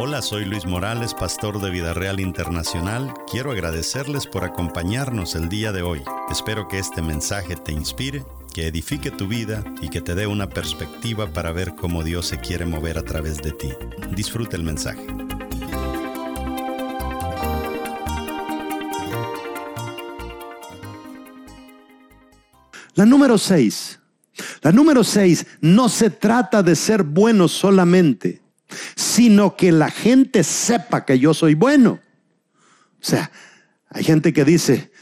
Hola, soy Luis Morales, pastor de Vida Real Internacional. Quiero agradecerles por acompañarnos el día de hoy. Espero que este mensaje te inspire, que edifique tu vida y que te dé una perspectiva para ver cómo Dios se quiere mover a través de ti. Disfruta el mensaje. La número 6. La número 6 no se trata de ser bueno solamente sino que la gente sepa que yo soy bueno. O sea, hay gente que dice,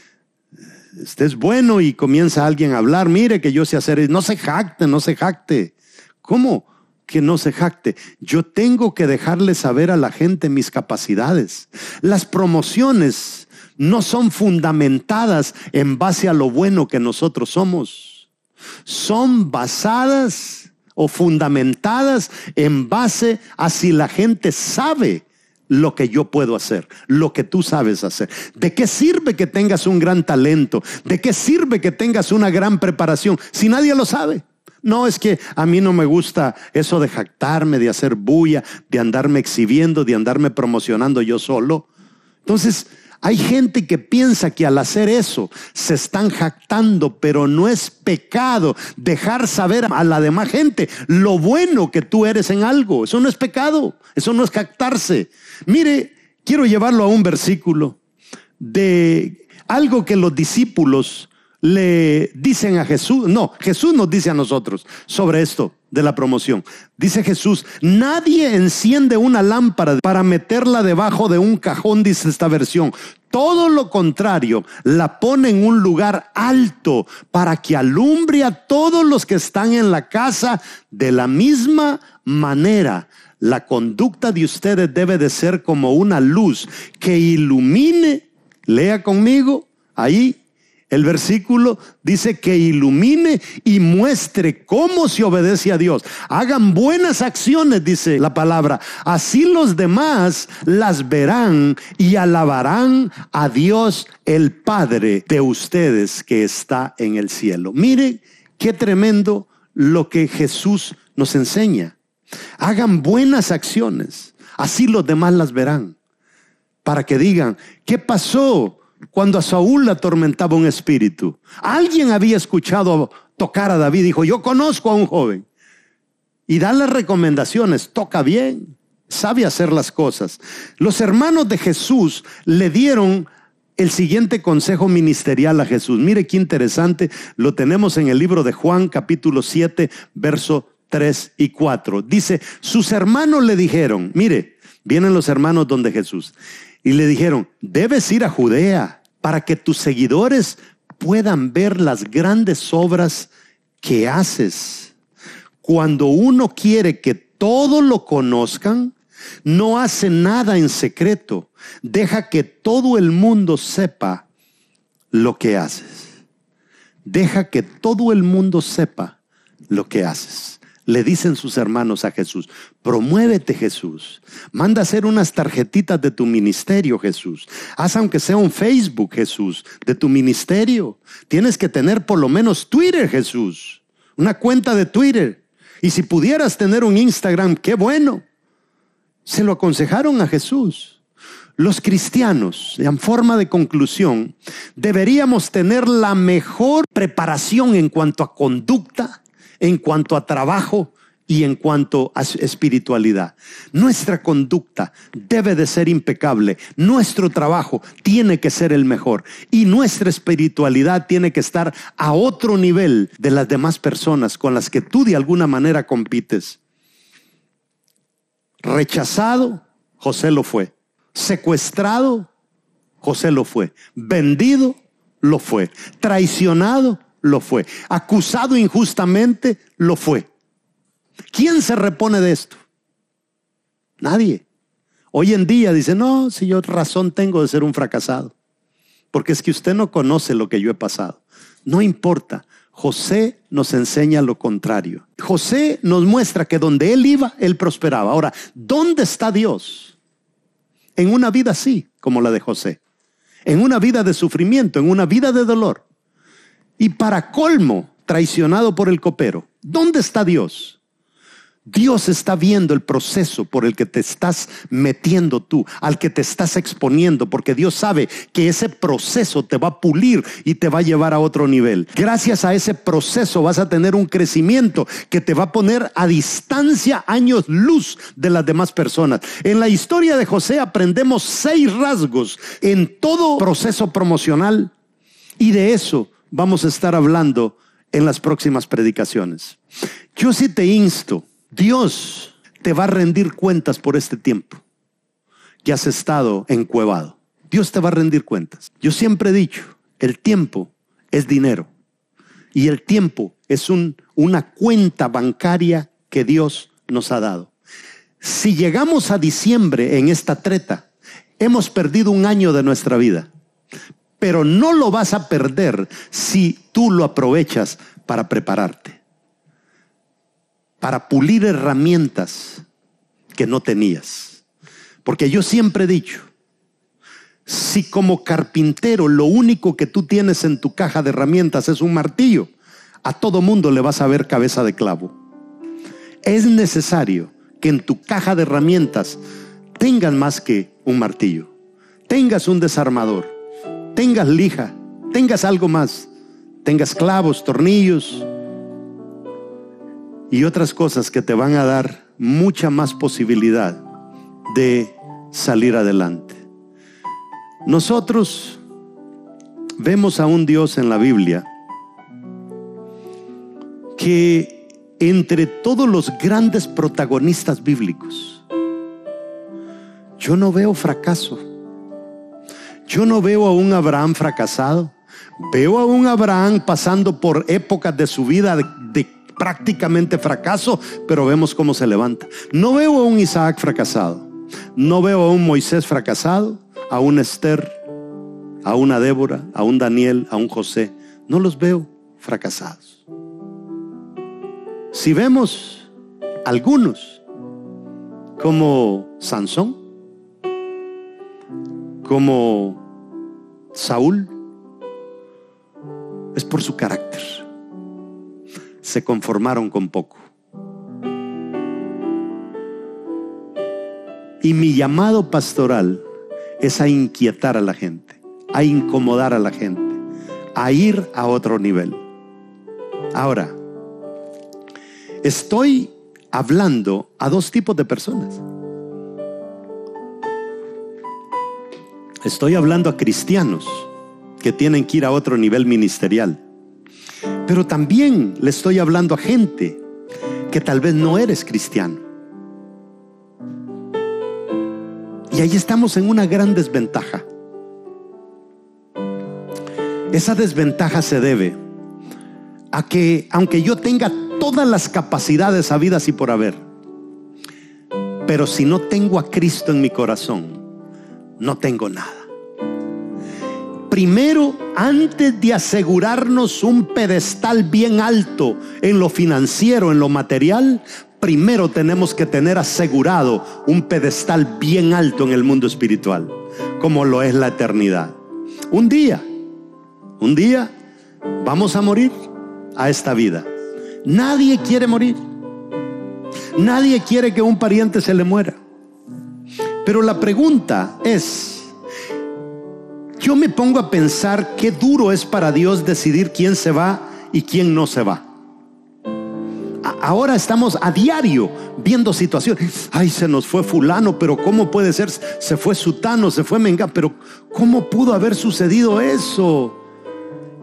este es bueno y comienza alguien a hablar, mire que yo sé hacer, no se jacte, no se jacte. ¿Cómo que no se jacte? Yo tengo que dejarle saber a la gente mis capacidades. Las promociones no son fundamentadas en base a lo bueno que nosotros somos. Son basadas o fundamentadas en base a si la gente sabe lo que yo puedo hacer, lo que tú sabes hacer. ¿De qué sirve que tengas un gran talento? ¿De qué sirve que tengas una gran preparación si nadie lo sabe? No es que a mí no me gusta eso de jactarme, de hacer bulla, de andarme exhibiendo, de andarme promocionando yo solo. Entonces, hay gente que piensa que al hacer eso se están jactando, pero no es pecado dejar saber a la demás gente lo bueno que tú eres en algo. Eso no es pecado, eso no es jactarse. Mire, quiero llevarlo a un versículo de algo que los discípulos le dicen a Jesús, no, Jesús nos dice a nosotros sobre esto de la promoción. Dice Jesús, nadie enciende una lámpara para meterla debajo de un cajón, dice esta versión. Todo lo contrario, la pone en un lugar alto para que alumbre a todos los que están en la casa de la misma manera. La conducta de ustedes debe de ser como una luz que ilumine, lea conmigo, ahí el versículo dice que ilumine y muestre cómo se obedece a Dios. Hagan buenas acciones, dice la palabra. Así los demás las verán y alabarán a Dios el Padre de ustedes que está en el cielo. Mire qué tremendo lo que Jesús nos enseña. Hagan buenas acciones. Así los demás las verán. Para que digan, ¿qué pasó? Cuando a Saúl le atormentaba un espíritu. Alguien había escuchado tocar a David, dijo, yo conozco a un joven. Y da las recomendaciones, toca bien, sabe hacer las cosas. Los hermanos de Jesús le dieron el siguiente consejo ministerial a Jesús. Mire qué interesante, lo tenemos en el libro de Juan capítulo 7, verso 3 y 4. Dice, sus hermanos le dijeron, mire, vienen los hermanos donde Jesús y le dijeron, debes ir a Judea para que tus seguidores puedan ver las grandes obras que haces. Cuando uno quiere que todos lo conozcan, no hace nada en secreto. Deja que todo el mundo sepa lo que haces. Deja que todo el mundo sepa lo que haces le dicen sus hermanos a Jesús, promuévete Jesús, manda hacer unas tarjetitas de tu ministerio Jesús, haz aunque sea un Facebook Jesús de tu ministerio, tienes que tener por lo menos Twitter Jesús, una cuenta de Twitter, y si pudieras tener un Instagram, qué bueno. Se lo aconsejaron a Jesús. Los cristianos, en forma de conclusión, deberíamos tener la mejor preparación en cuanto a conducta, en cuanto a trabajo y en cuanto a espiritualidad. Nuestra conducta debe de ser impecable, nuestro trabajo tiene que ser el mejor y nuestra espiritualidad tiene que estar a otro nivel de las demás personas con las que tú de alguna manera compites. Rechazado, José lo fue. Secuestrado, José lo fue. Vendido, lo fue. Traicionado, lo fue. Acusado injustamente, lo fue. ¿Quién se repone de esto? Nadie. Hoy en día dice, no, si yo razón tengo de ser un fracasado, porque es que usted no conoce lo que yo he pasado. No importa, José nos enseña lo contrario. José nos muestra que donde él iba, él prosperaba. Ahora, ¿dónde está Dios? En una vida así, como la de José. En una vida de sufrimiento, en una vida de dolor. Y para colmo, traicionado por el copero. ¿Dónde está Dios? Dios está viendo el proceso por el que te estás metiendo tú, al que te estás exponiendo, porque Dios sabe que ese proceso te va a pulir y te va a llevar a otro nivel. Gracias a ese proceso vas a tener un crecimiento que te va a poner a distancia años luz de las demás personas. En la historia de José aprendemos seis rasgos en todo proceso promocional y de eso vamos a estar hablando en las próximas predicaciones. Yo sí te insto Dios te va a rendir cuentas por este tiempo que has estado encuevado. Dios te va a rendir cuentas. Yo siempre he dicho, el tiempo es dinero y el tiempo es una cuenta bancaria que Dios nos ha dado. Si llegamos a diciembre en esta treta, hemos perdido un año de nuestra vida, pero no lo vas a perder si tú lo aprovechas para prepararte para pulir herramientas que no tenías. Porque yo siempre he dicho, si como carpintero lo único que tú tienes en tu caja de herramientas es un martillo, a todo mundo le vas a ver cabeza de clavo. Es necesario que en tu caja de herramientas tengan más que un martillo, tengas un desarmador, tengas lija, tengas algo más, tengas clavos, tornillos, y otras cosas que te van a dar mucha más posibilidad de salir adelante. Nosotros vemos a un Dios en la Biblia que entre todos los grandes protagonistas bíblicos, yo no veo fracaso. Yo no veo a un Abraham fracasado. Veo a un Abraham pasando por épocas de su vida de, prácticamente fracaso, pero vemos cómo se levanta. No veo a un Isaac fracasado, no veo a un Moisés fracasado, a un Esther, a una Débora, a un Daniel, a un José. No los veo fracasados. Si vemos algunos, como Sansón, como Saúl, es por su carácter se conformaron con poco. Y mi llamado pastoral es a inquietar a la gente, a incomodar a la gente, a ir a otro nivel. Ahora, estoy hablando a dos tipos de personas. Estoy hablando a cristianos que tienen que ir a otro nivel ministerial. Pero también le estoy hablando a gente que tal vez no eres cristiano. Y ahí estamos en una gran desventaja. Esa desventaja se debe a que aunque yo tenga todas las capacidades habidas y por haber, pero si no tengo a Cristo en mi corazón, no tengo nada. Primero, antes de asegurarnos un pedestal bien alto en lo financiero, en lo material, primero tenemos que tener asegurado un pedestal bien alto en el mundo espiritual, como lo es la eternidad. Un día, un día vamos a morir a esta vida. Nadie quiere morir. Nadie quiere que un pariente se le muera. Pero la pregunta es, yo me pongo a pensar qué duro es para Dios decidir quién se va y quién no se va. Ahora estamos a diario viendo situaciones. Ay, se nos fue fulano, pero ¿cómo puede ser? Se fue sutano, se fue menga, pero ¿cómo pudo haber sucedido eso?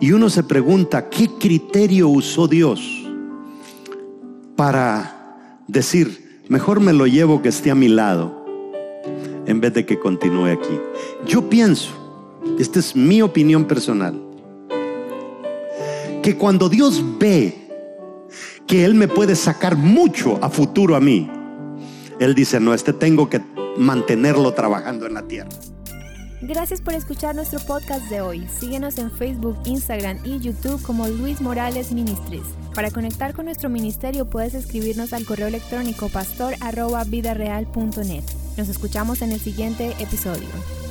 Y uno se pregunta, ¿qué criterio usó Dios para decir, mejor me lo llevo que esté a mi lado en vez de que continúe aquí? Yo pienso esta es mi opinión personal, que cuando Dios ve que Él me puede sacar mucho a futuro a mí, Él dice, no, este tengo que mantenerlo trabajando en la tierra. Gracias por escuchar nuestro podcast de hoy. Síguenos en Facebook, Instagram y YouTube como Luis Morales Ministries. Para conectar con nuestro ministerio puedes escribirnos al correo electrónico pastor.vidareal.net. Nos escuchamos en el siguiente episodio.